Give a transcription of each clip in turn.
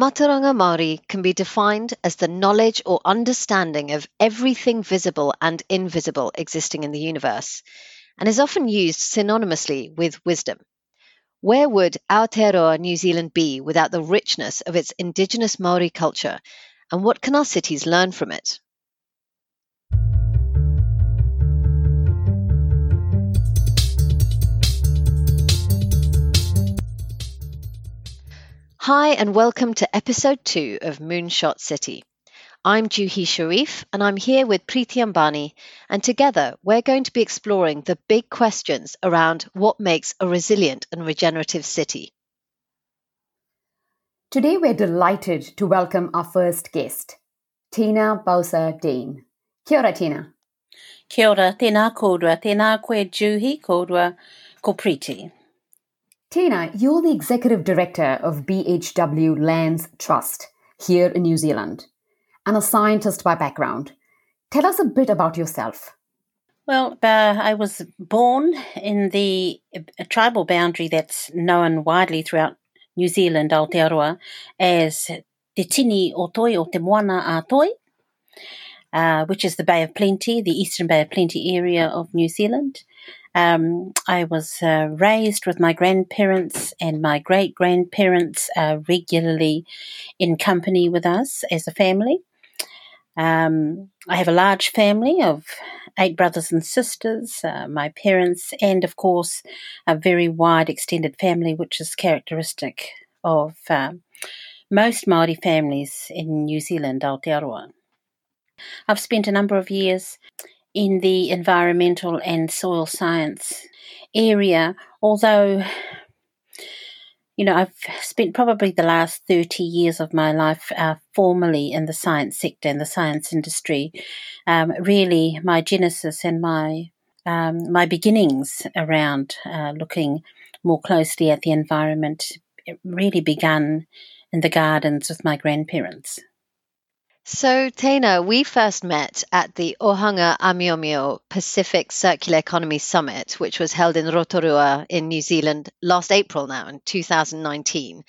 Mātauranga Māori can be defined as the knowledge or understanding of everything visible and invisible existing in the universe, and is often used synonymously with wisdom. Where would Aotearoa New Zealand be without the richness of its indigenous Māori culture, and what can our cities learn from it? Hi, and welcome to episode two of Moonshot City. I'm Juhi Sharif, and I'm here with Preeti Ambani, and together we're going to be exploring the big questions around what makes a resilient and regenerative city. Today we're delighted to welcome our first guest, Tina Bowser Dean. Kia ora, Tina. Kia ora, tēnā kōrua, tēnā koe Juhi, kōrua, ko Preeti. Tina, you're the executive director of BHW Lands Trust here in New Zealand and a scientist by background. Tell us a bit about yourself. Well, uh, I was born in the tribal boundary that's known widely throughout New Zealand, Aotearoa, as Te Tini o Toi o Te Moana a Toi, uh, which is the Bay of Plenty, the Eastern Bay of Plenty area of New Zealand. Um, I was uh, raised with my grandparents and my great grandparents uh, regularly in company with us as a family. Um, I have a large family of eight brothers and sisters, uh, my parents, and of course, a very wide extended family, which is characteristic of um, most Maori families in New Zealand, Aotearoa. I've spent a number of years in the environmental and soil science area, although you know, I've spent probably the last 30 years of my life uh, formally in the science sector and the science industry. Um, really, my genesis and my um, my beginnings around uh, looking more closely at the environment really began in the gardens with my grandparents. So, Tina, we first met at the Ohanga Amiomio Pacific Circular Economy Summit, which was held in Rotorua in New Zealand last April now in 2019.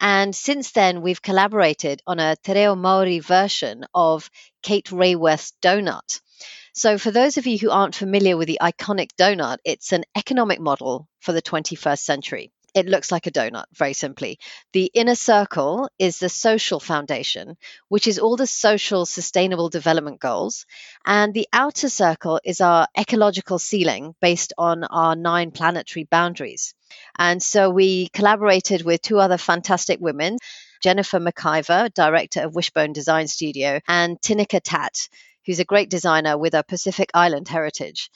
And since then, we've collaborated on a Te Reo Maori version of Kate Raworth's Donut. So, for those of you who aren't familiar with the iconic donut, it's an economic model for the 21st century it looks like a donut, very simply. The inner circle is the social foundation, which is all the social sustainable development goals. And the outer circle is our ecological ceiling based on our nine planetary boundaries. And so we collaborated with two other fantastic women. Jennifer McIver, director of Wishbone Design Studio, and Tinika Tat, who's a great designer with a Pacific Island heritage.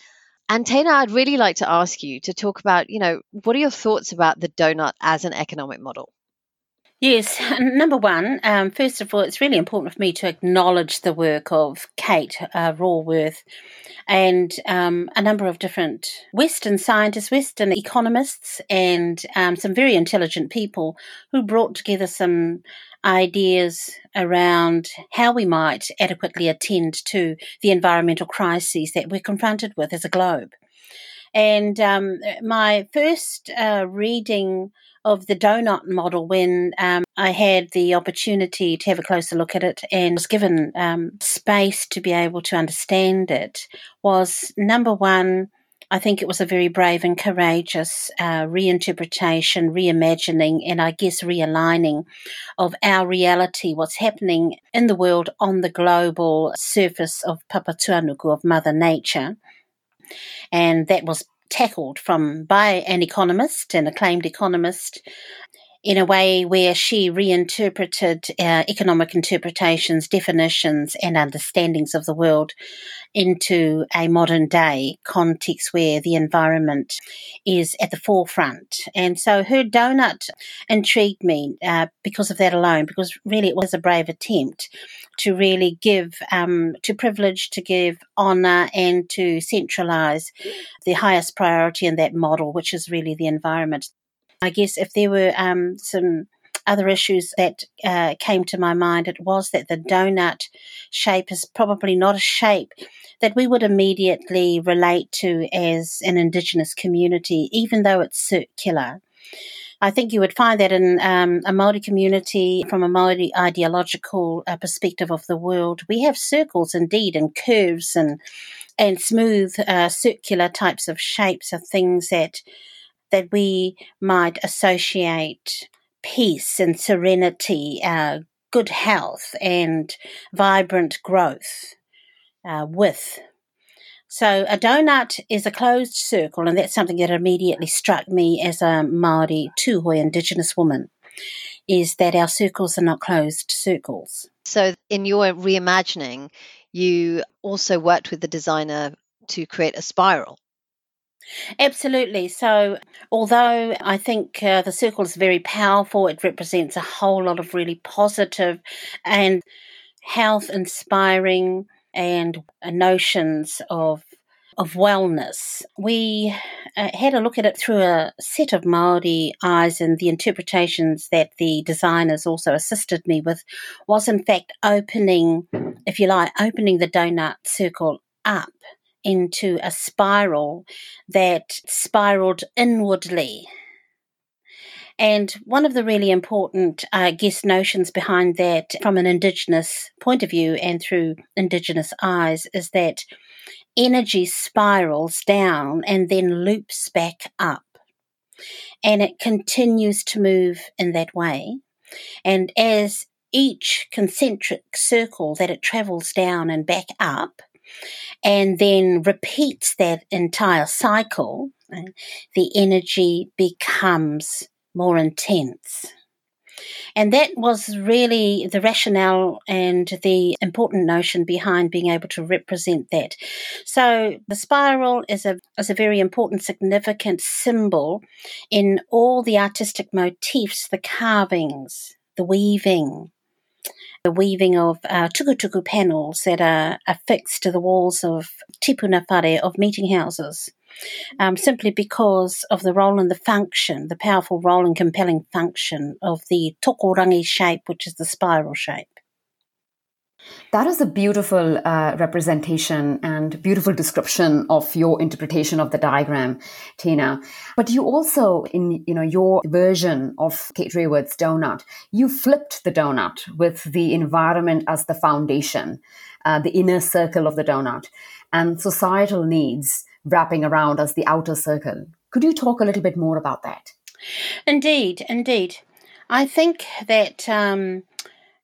And Tina, I'd really like to ask you to talk about, you know, what are your thoughts about the donut as an economic model? Yes, number one, um, first of all, it's really important for me to acknowledge the work of Kate uh, Raworth and um, a number of different Western scientists, Western economists, and um, some very intelligent people who brought together some ideas around how we might adequately attend to the environmental crises that we're confronted with as a globe. And um, my first uh, reading of the donut model when um, I had the opportunity to have a closer look at it and was given um, space to be able to understand it was number one, I think it was a very brave and courageous uh, reinterpretation, reimagining, and I guess realigning of our reality, what's happening in the world on the global surface of Papatuanuku, of Mother Nature. And that was tackled from by an economist, an acclaimed economist, in a way where she reinterpreted uh, economic interpretations, definitions, and understandings of the world into a modern day context where the environment is at the forefront. And so her donut intrigued me uh, because of that alone, because really it was a brave attempt to really give, um, to privilege, to give honour, and to centralise the highest priority in that model, which is really the environment. I guess if there were um, some other issues that uh, came to my mind, it was that the donut shape is probably not a shape that we would immediately relate to as an Indigenous community, even though it's circular. I think you would find that in um, a Maori community, from a Maori ideological uh, perspective of the world, we have circles indeed, and curves, and and smooth uh, circular types of shapes are things that that we might associate peace and serenity, uh, good health, and vibrant growth uh, with. So a donut is a closed circle, and that's something that immediately struck me as a Maori Tūhoe Indigenous woman, is that our circles are not closed circles. So in your reimagining, you also worked with the designer to create a spiral. Absolutely. So, although I think uh, the circle is very powerful, it represents a whole lot of really positive and health inspiring and notions of of wellness. We uh, had a look at it through a set of Maori eyes, and the interpretations that the designers also assisted me with was, in fact, opening, if you like, opening the donut circle up into a spiral that spiraled inwardly. And one of the really important, I uh, guess, notions behind that from an Indigenous point of view and through Indigenous eyes is that energy spirals down and then loops back up. And it continues to move in that way. And as each concentric circle that it travels down and back up, and then repeats that entire cycle, the energy becomes more intense. And that was really the rationale and the important notion behind being able to represent that. So the spiral is a, is a very important, significant symbol in all the artistic motifs, the carvings, the weaving, the weaving of uh, tukutuku panels that are affixed to the walls of tipuna whare, of meeting houses, um, simply because of the role and the function, the powerful role and compelling function of the takarangi shape, which is the spiral shape. That is a beautiful uh, representation and beautiful description of your interpretation of the diagram, Tina. But you also, in you know your version of Kate Raworth's donut, you flipped the donut with the environment as the foundation, uh, the inner circle of the donut, and societal needs wrapping around as the outer circle. Could you talk a little bit more about that? Indeed, indeed. I think that. Um,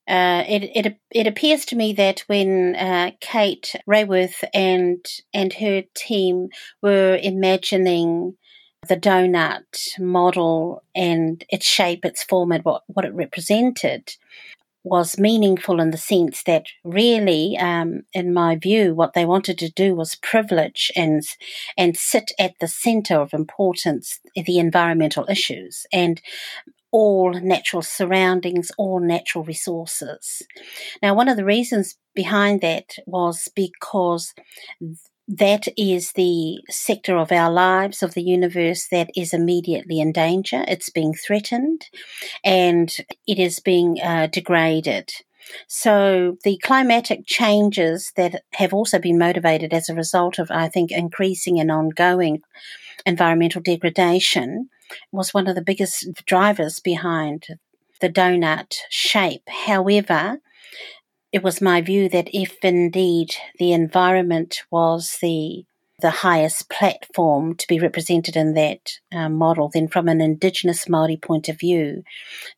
uh, it, it it appears to me that when uh, Kate Raworth and and her team were imagining the donut model and its shape, its form, and what, what it represented was meaningful in the sense that really, um, in my view, what they wanted to do was privilege and and sit at the centre of importance the environmental issues. And all natural surroundings, all natural resources. Now, one of the reasons behind that was because that is the sector of our lives, of the universe that is immediately in danger. It's being threatened and it is being uh, degraded. So the climatic changes that have also been motivated as a result of, I think, increasing and ongoing environmental degradation was one of the biggest drivers behind the donut shape. However, it was my view that if indeed the environment was the the highest platform to be represented in that uh, model, then from an Indigenous Maori point of view,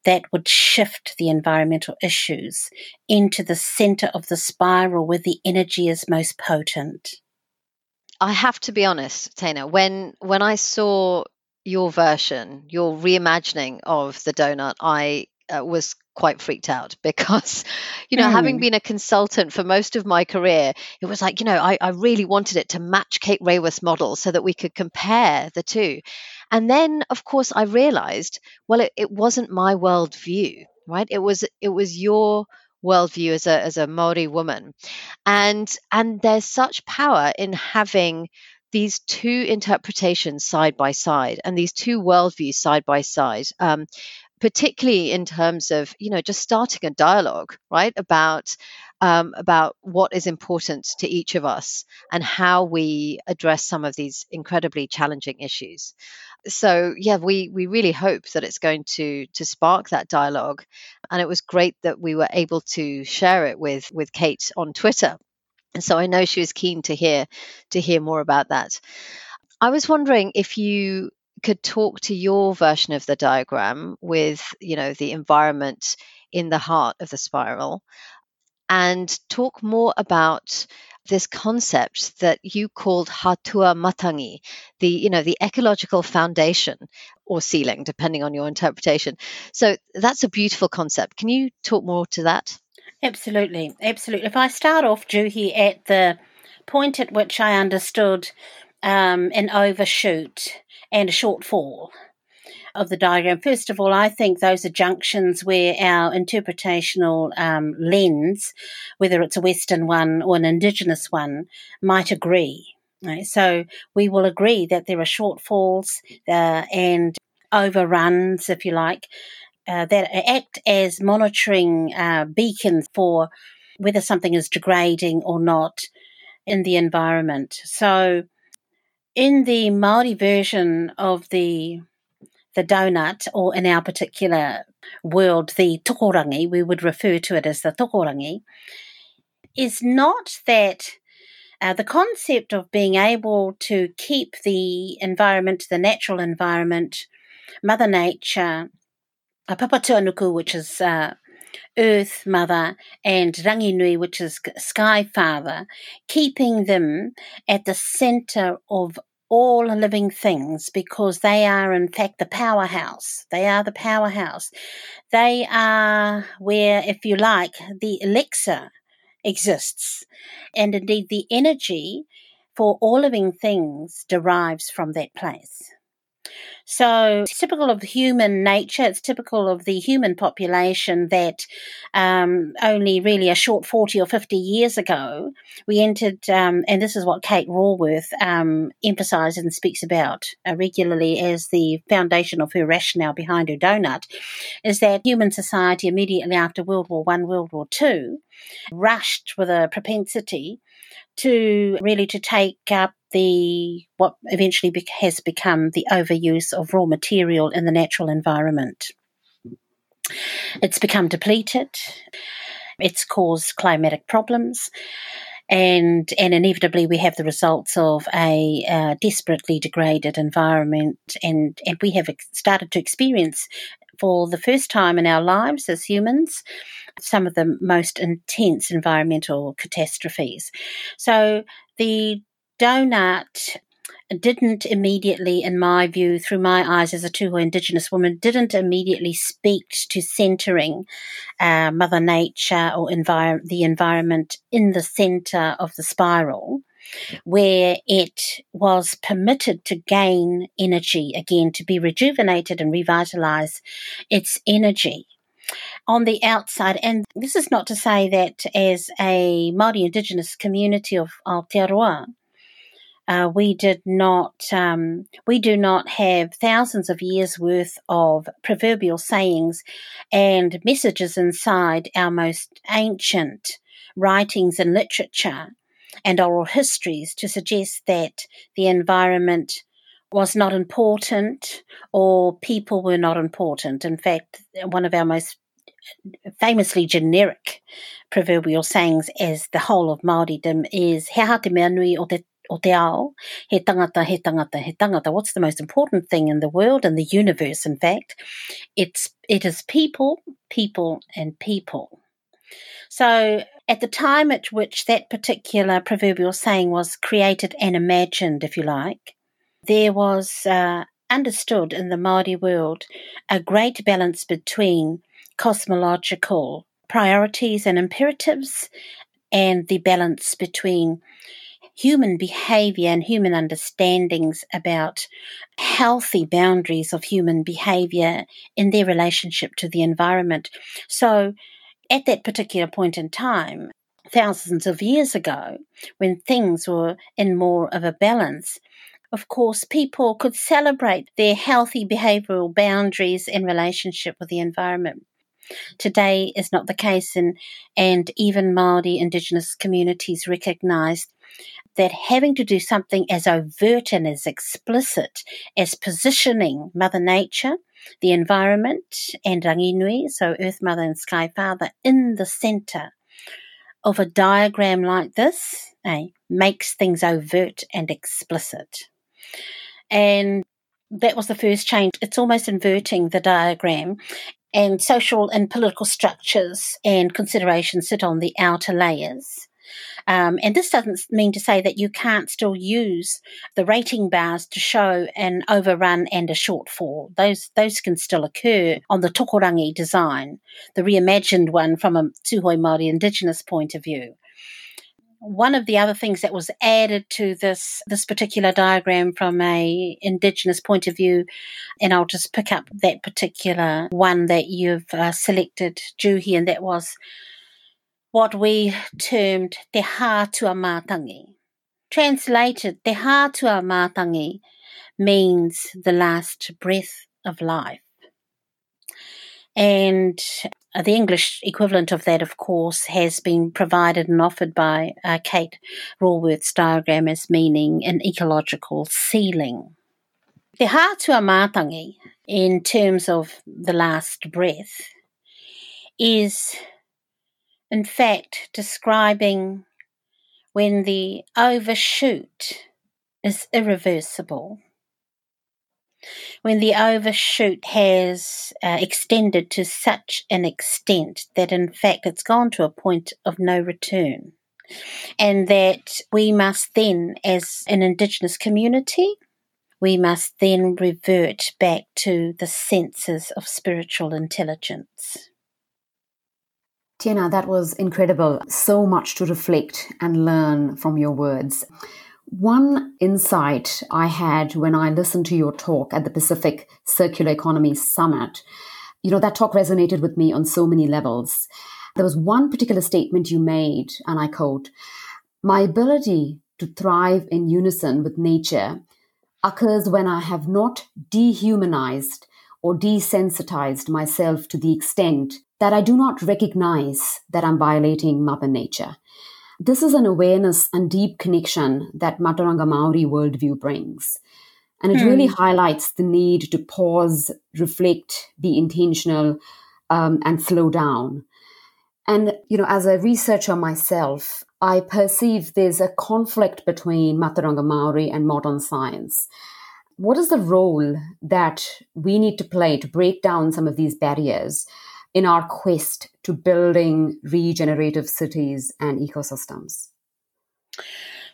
that would shift the environmental issues into the centre of the spiral where the energy is most potent. I have to be honest, Tana. When when I saw your version, your reimagining of the donut, I uh, was quite freaked out because, you know, mm. having been a consultant for most of my career, it was like, you know, I, I really wanted it to match Kate Raworth's model so that we could compare the two. And then, of course, I realized, well, it, it wasn't my worldview, right? It was it was your worldview as a as a Maori woman, and and there's such power in having these two interpretations side by side and these two worldviews side by side. Um, particularly in terms of you know just starting a dialogue right about um, about what is important to each of us and how we address some of these incredibly challenging issues so yeah we we really hope that it's going to to spark that dialogue and it was great that we were able to share it with with kate on twitter and so i know she was keen to hear to hear more about that i was wondering if you could talk to your version of the diagram with you know the environment in the heart of the spiral and talk more about this concept that you called Hatua Matangi, the you know the ecological foundation or ceiling, depending on your interpretation. So that's a beautiful concept. Can you talk more to that? Absolutely, absolutely. If I start off, Juhi, at the point at which I understood um, an overshoot and a shortfall of the diagram. First of all, I think those are junctions where our interpretational um, lens, whether it's a Western one or an Indigenous one, might agree. Right? So we will agree that there are shortfalls uh, and overruns, if you like, uh, that act as monitoring uh, beacons for whether something is degrading or not in the environment. So, in the Maori version of the the donut, or in our particular world, the takarangi, we would refer to it as the takarangi, is not that uh, the concept of being able to keep the environment, the natural environment, Mother Nature, a Papatuanuku, which is uh, Earth Mother, and Ranginui, which is Sky Father, keeping them at the center of all living things because they are, in fact, the powerhouse. They are the powerhouse. They are where, if you like, the elixir exists. And indeed, the energy for all living things derives from that place. So it's typical of human nature. It's typical of the human population that um, only really a short 40 or 50 years ago, we entered, um, and this is what Kate Raworth um, emphasizes and speaks about uh, regularly as the foundation of her rationale behind her donut, is that human society immediately after World War One, World War Two, rushed with a propensity to really to take up the what eventually has become the overuse of raw material in the natural environment. It's become depleted. It's caused climatic problems. And, and inevitably, we have the results of a uh, desperately degraded environment. And, and we have started to experience, for the first time in our lives as humans, some of the most intense environmental catastrophes. So, the donut didn't immediately, in my view, through my eyes as a Tūhoe Indigenous woman, didn't immediately speak to centering uh, Mother Nature or envir- the environment in the center of the spiral, where it was permitted to gain energy again, to be rejuvenated and revitalize its energy on the outside. And this is not to say that as a Māori Indigenous community of Aotearoa, uh, we did not, um, we do not have thousands of years worth of proverbial sayings and messages inside our most ancient writings and literature and oral histories to suggest that the environment was not important or people were not important. In fact, one of our most famously generic proverbial sayings as the whole of Māoridom is He ha te mea o te o te ao, he tangata, he tangata, he tangata. What's the most important thing in the world and the universe, in fact? It's, it is people, people, and people. So at the time at which that particular proverbial saying was created and imagined, if you like, there was uh, understood in the Māori world a great balance between cosmological priorities and imperatives and the balance between human behavior and human understandings about healthy boundaries of human behavior in their relationship to the environment. So, at that particular point in time, thousands of years ago, when things were in more of a balance, of course, people could celebrate their healthy behavioral boundaries in relationship with the environment. Today is not the case, and, and even Māori Indigenous communities recognise that having to do something as overt and as explicit as positioning Mother Nature, the environment, and Ranginui, so Earth Mother and Sky Father, in the centre of a diagram like this eh, makes things overt and explicit. And that was the first change. It's almost inverting the diagram. And social and political structures and considerations sit on the outer layers. Um, and this doesn't mean to say that you can't still use the rating bars to show an overrun and a shortfall. Those those can still occur on the takarangi design, the reimagined one from a Tūhoe Māori Indigenous point of view one of the other things that was added to this this particular diagram from a indigenous point of view and I'll just pick up that particular one that you've uh, selected Juhi and that was what we termed te hātua mātangi translated te hātua mātangi means the last breath of life and uh, the English equivalent of that, of course, has been provided and offered by uh, Kate Raworth's diagram as meaning an ecological ceiling. Te hātua mātangi, in terms of the last breath, is in fact describing when the overshoot is irreversible when the overshoot has uh, extended to such an extent that in fact it's gone to a point of no return. And that we must then, as an Indigenous community, we must then revert back to the senses of spiritual intelligence. Tēnā, that was incredible. So much to reflect and learn from your words. One insight I had when I listened to your talk at the Pacific Circular Economy Summit, you know, that talk resonated with me on so many levels. There was one particular statement you made, and I quote, My ability to thrive in unison with nature occurs when I have not dehumanized or desensitized myself to the extent that I do not recognize that I'm violating Mother Nature. This is an awareness and deep connection that Mātauranga Maori worldview brings. And it hmm. really highlights the need to pause, reflect, be intentional, um, and slow down. And, you know, as a researcher myself, I perceive there's a conflict between Mātauranga Maori and modern science. What is the role that we need to play to break down some of these barriers in our quest to building regenerative cities and ecosystems?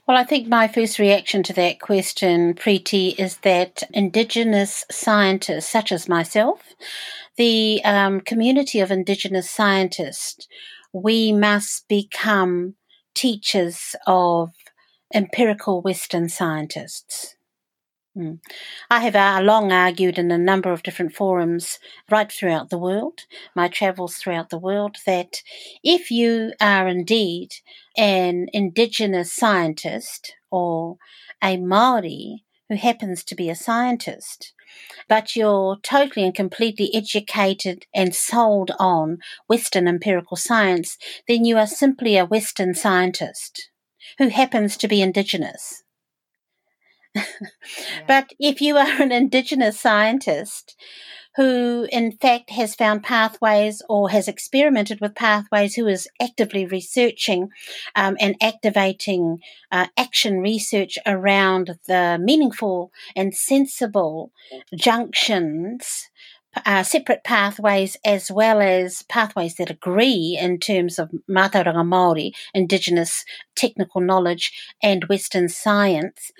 Well, I think my first reaction to that question, Preeti, is that Indigenous scientists, such as myself, the um, community of Indigenous scientists, we must become teachers of empirical Western scientists. Mm. I have uh, long argued in a number of different forums right throughout the world, my travels throughout the world, that if you are indeed an Indigenous scientist or a Maori who happens to be a scientist, but you're totally and completely educated and sold on Western empirical science, then you are simply a Western scientist who happens to be Indigenous. But if you are an Indigenous scientist who, in fact, has found pathways or has experimented with pathways, who is actively researching um, and activating uh, action research around the meaningful and sensible junctions uh, separate pathways as well as pathways that agree in terms of Mātauranga Māori, Indigenous technical knowledge and Western science,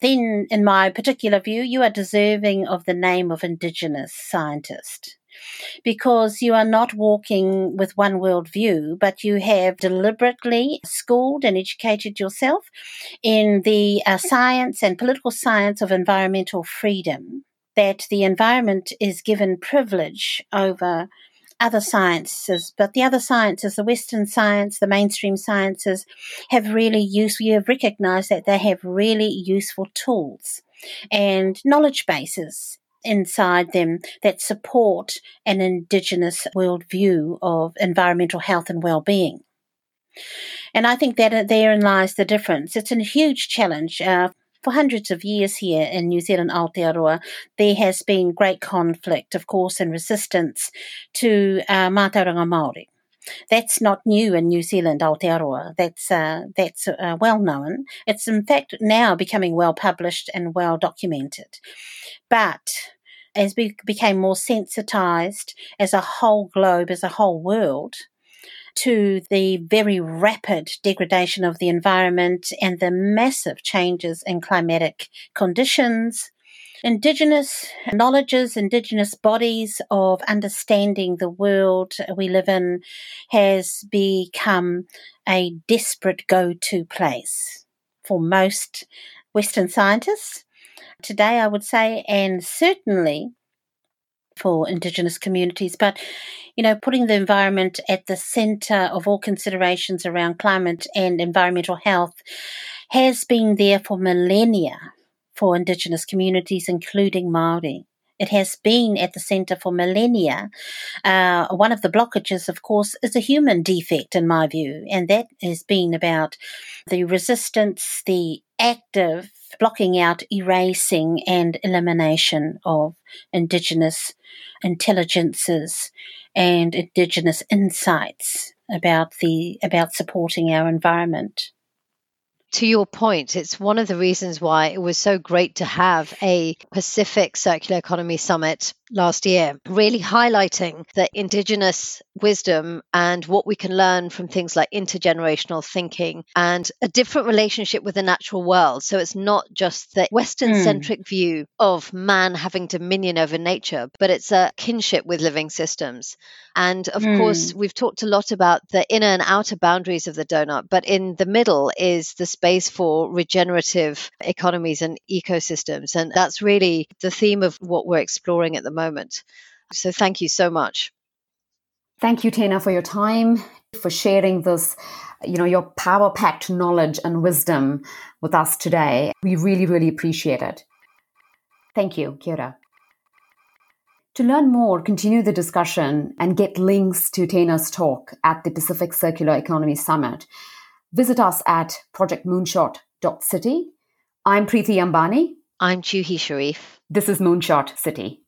then in my particular view, you are deserving of the name of Indigenous scientist. Because you are not walking with one world view, but you have deliberately schooled and educated yourself in the uh, science and political science of environmental freedom that the environment is given privilege over other sciences, but the other sciences, the Western science, the mainstream sciences, have really used, we have recognized that they have really useful tools and knowledge bases inside them that support an Indigenous worldview of environmental health and well-being. And I think that uh, therein lies the difference. It's a huge challenge. Uh, for hundreds of years here in New Zealand, Aotearoa, there has been great conflict, of course, and resistance to uh, Mātauranga Māori. That's not new in New Zealand, Aotearoa. That's uh, that's uh, well known. It's in fact now becoming well published and well documented. But as we became more sensitized as a whole globe, as a whole world, to the very rapid degradation of the environment and the massive changes in climatic conditions, Indigenous knowledges, Indigenous bodies of understanding the world we live in has become a desperate go to place for most Western scientists today, I would say, and certainly for Indigenous communities. But, you know, putting the environment at the centre of all considerations around climate and environmental health has been there for millennia for Indigenous communities, including Māori. It has been at the centre for millennia. Uh, one of the blockages, of course, is a human defect, in my view, and that has been about the resistance, the active blocking out, erasing, and elimination of Indigenous intelligences and Indigenous insights about the about supporting our environment. To your point, it's one of the reasons why it was so great to have a Pacific Circular Economy Summit last year, really highlighting the Indigenous wisdom and what we can learn from things like intergenerational thinking and a different relationship with the natural world. So it's not just the Western centric mm. view of man having dominion over nature, but it's a kinship with living systems. And of mm. course, we've talked a lot about the inner and outer boundaries of the donut, but in the middle is the space for regenerative economies and ecosystems. And that's really the theme of what we're exploring at the moment. So thank you so much. Thank you, Tena, for your time, for sharing this, you know, your power packed knowledge and wisdom with us today. We really, really appreciate it. Thank you, Kira. To learn more, continue the discussion, and get links to Tena's talk at the Pacific Circular Economy Summit, visit us at projectmoonshot.city. I'm Preeti Ambani. I'm Juhi Sharif. This is Moonshot City.